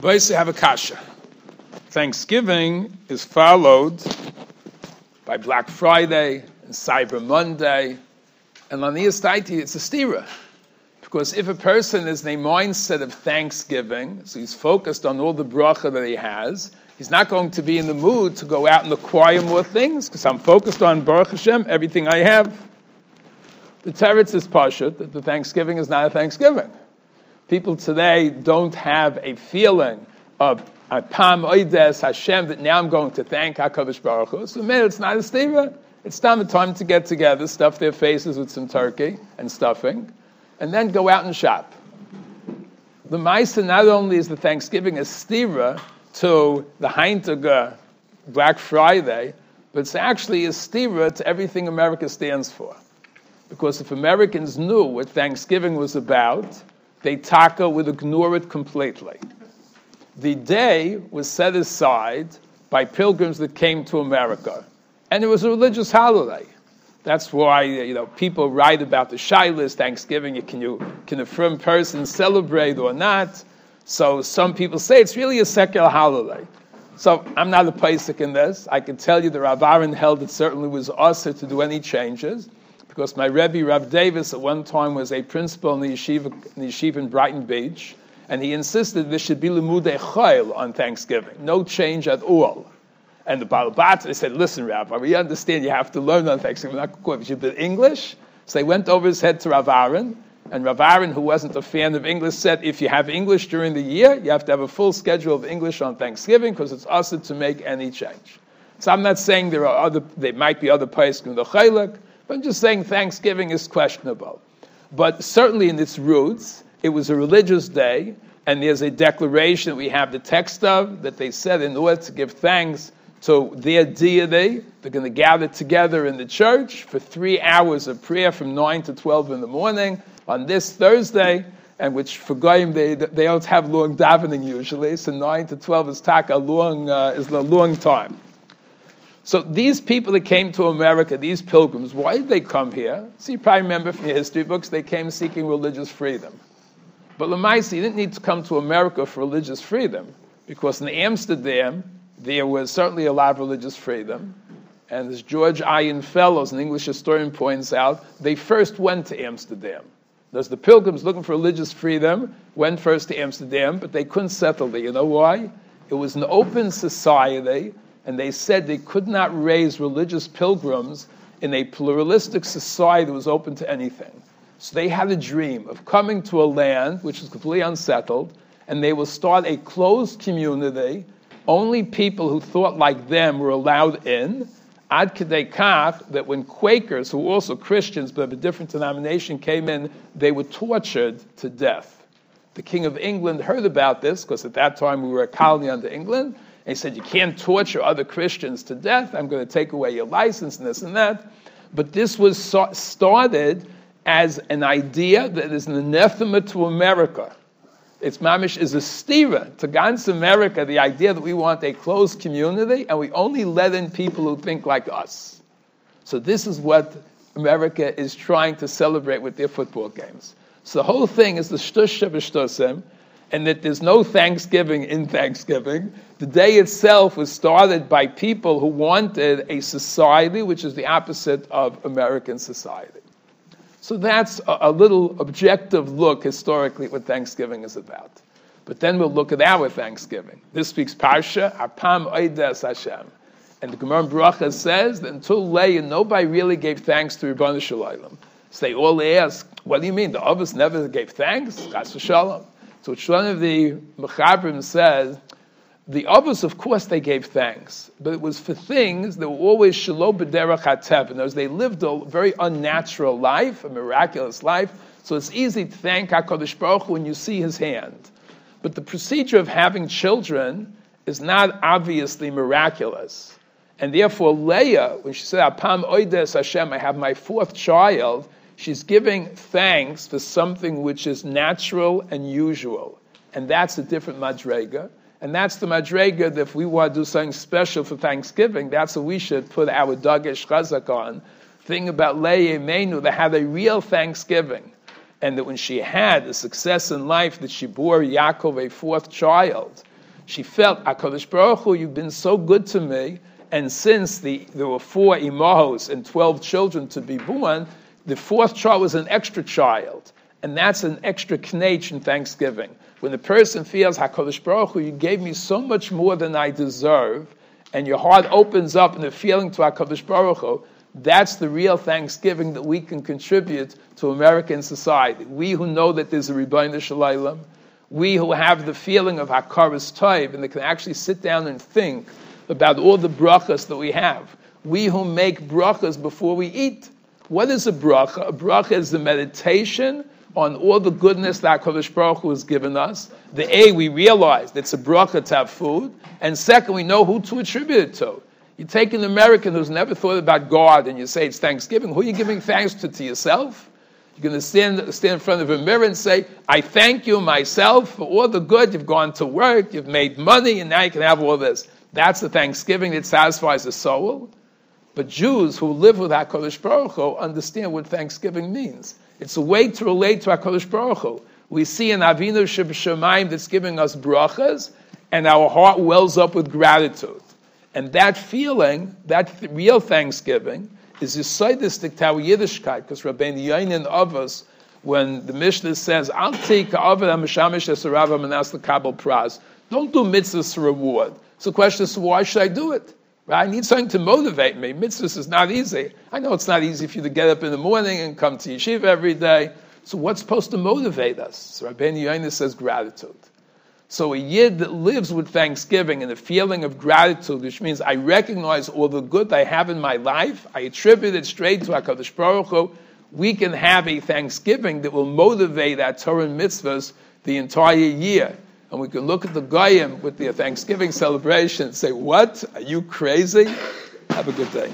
Rabbi have a kasha. Thanksgiving is followed by Black Friday and Cyber Monday, and on the it's a stira. Because if a person is in a mindset of thanksgiving, so he's focused on all the bracha that he has, he's not going to be in the mood to go out and acquire more things, because I'm focused on Baruch Hashem, everything I have. The teretz is pashut that the Thanksgiving is not a Thanksgiving. People today don't have a feeling of Pam Oides Hashem that now I'm going to thank HaKadosh Baruch Hu. So man, it's not a stira. It's time time to get together, stuff their faces with some turkey and stuffing, and then go out and shop. The Maisa not only is the Thanksgiving a stira to the Heintiger Black Friday, but it's actually a stira to everything America stands for. Because if Americans knew what Thanksgiving was about, they taka would ignore it completely. The day was set aside by pilgrims that came to America, and it was a religious holiday. That's why uh, you know people write about the shilas, Thanksgiving. Can you can a frum person celebrate or not? So some people say it's really a secular holiday. So I'm not a posek in this. I can tell you the Rav held it certainly was usher to do any changes because my Rebbe, Rav Davis, at one time was a principal in the yeshiva in, the yeshiva in Brighton Beach, and he insisted there should be lemudei chayil on Thanksgiving, no change at all. And the Balabat, they said, listen, Rabbi, we understand you have to learn on Thanksgiving, not you been English. So they went over his head to Rav Aaron, and Rav Aaron, who wasn't a fan of English, said, if you have English during the year, you have to have a full schedule of English on Thanksgiving because it's us to make any change. So I'm not saying there are other, there might be other places in the chaylik, but I'm just saying Thanksgiving is questionable. But certainly in its roots, it was a religious day, and there's a declaration that we have the text of that they said in order to give thanks to their deity, they're going to gather together in the church for three hours of prayer from 9 to 12 in the morning on this Thursday, and which for Goyim, they, they don't have long davening usually, so 9 to 12 is tak, a long, uh, is a long time. So these people that came to America, these pilgrims, why did they come here? So you probably remember from your history books, they came seeking religious freedom. But Lamaisi didn't need to come to America for religious freedom, because in Amsterdam, there was certainly a lot of religious freedom. And as George Ian Fellows, an English historian, points out, they first went to Amsterdam. Thus, the pilgrims looking for religious freedom went first to Amsterdam, but they couldn't settle there. You know why? It was an open society and they said they could not raise religious pilgrims in a pluralistic society that was open to anything. So they had a dream of coming to a land which was completely unsettled, and they will start a closed community. Only people who thought like them were allowed in. Ad kach that when Quakers, who were also Christians but of a different denomination, came in, they were tortured to death. The King of England heard about this because at that time we were a colony under England, he said, You can't torture other Christians to death. I'm going to take away your license and this and that. But this was started as an idea that is an anathema to America. It's mamish is a stira to Gans America, the idea that we want a closed community and we only let in people who think like us. So this is what America is trying to celebrate with their football games. So the whole thing is the shtush shtusim, and that there's no Thanksgiving in Thanksgiving. The day itself was started by people who wanted a society which is the opposite of American society. So that's a, a little objective look historically at what Thanksgiving is about. But then we'll look at our Thanksgiving. This week's Parsha, Apam Oides Hashem. And the Gemara Bracha says that until Leah, nobody really gave thanks to Ribono Shel Olam. So they all ask, what do you mean? The others never gave thanks? Chas Shalom. So one of the Mechabrim says, the others, of course, they gave thanks, but it was for things that were always shalom b'derech hateva. In they lived a very unnatural life, a miraculous life. So it's easy to thank Hakadosh Baruch Hu when you see His hand. But the procedure of having children is not obviously miraculous, and therefore Leah, when she said "Apam oides Hashem," I have my fourth child. She's giving thanks for something which is natural and usual. And that's a different madrega. And that's the madrega that if we want to do something special for Thanksgiving, that's what we should put our Dagesh Chazak on. Thing about Leah Imeinu, that had a real Thanksgiving. And that when she had a success in life, that she bore Yaakov a fourth child, She felt, HaKadosh Baruch Hu, you've been so good to me, and since the, there were four imahos and 12 children to be born, the fourth child was an extra child. And that's an extra knech in Thanksgiving. When the person feels, HaKadosh Baruch Hu, you gave me so much more than I deserve, and your heart opens up in the feeling to HaKadosh Baruch Hu, that's the real Thanksgiving that we can contribute to American society. We who know that there's a Ribono Shel Olam, we who have the feeling of Hakaras Toiv, and that can actually sit down and think about all the brachas that we have. We who make brachas before we eat. What is a bracha? A bracha is the meditation on all the goodness that HaKadosh Baruch Hu has given us. The A, we realize it's a bracha to have food. And second, we know who to attribute it to. You take an American who's never thought about God and you say it's Thanksgiving, who are you giving thanks to? To yourself? You're going to stand, stand in front of a mirror and say, I thank you myself for all the good. You've gone to work, you've made money, and now you can have all this. That's the Thanksgiving that satisfies the soul. But Jews who live with HaKadosh Baruch Hu understand what Thanksgiving means. It's a way to relate to HaKadosh Baruch Hu. We see an Avinu Shemaim that's giving us brachas, and our heart wells up with gratitude. And that feeling, that th- real thanksgiving, is Yisaidistic to our Yiddishkeit, because Rabbeinu Yainin of us, when the Mishnah says, I'll take Avad HaMashamish Esarav Manas the Kabul Praz. Don't do mitzvahs for reward. So the question is, why should I do it? I need something to motivate me. Mitzvahs is not easy. I know it's not easy for you to get up in the morning and come to yeshiva every day. So what's supposed to motivate us? So Rabbeinu Yonah says gratitude. So a yid that lives with thanksgiving and a feeling of gratitude, which means I recognize all the good I have in my life, I attribute it straight to HaKadosh Baruch Hu, we can have a thanksgiving that will motivate our Torah mitzvahs the entire year. And we can look at the Goyim with their Thanksgiving celebration and say, What? Are you crazy? Have a good day.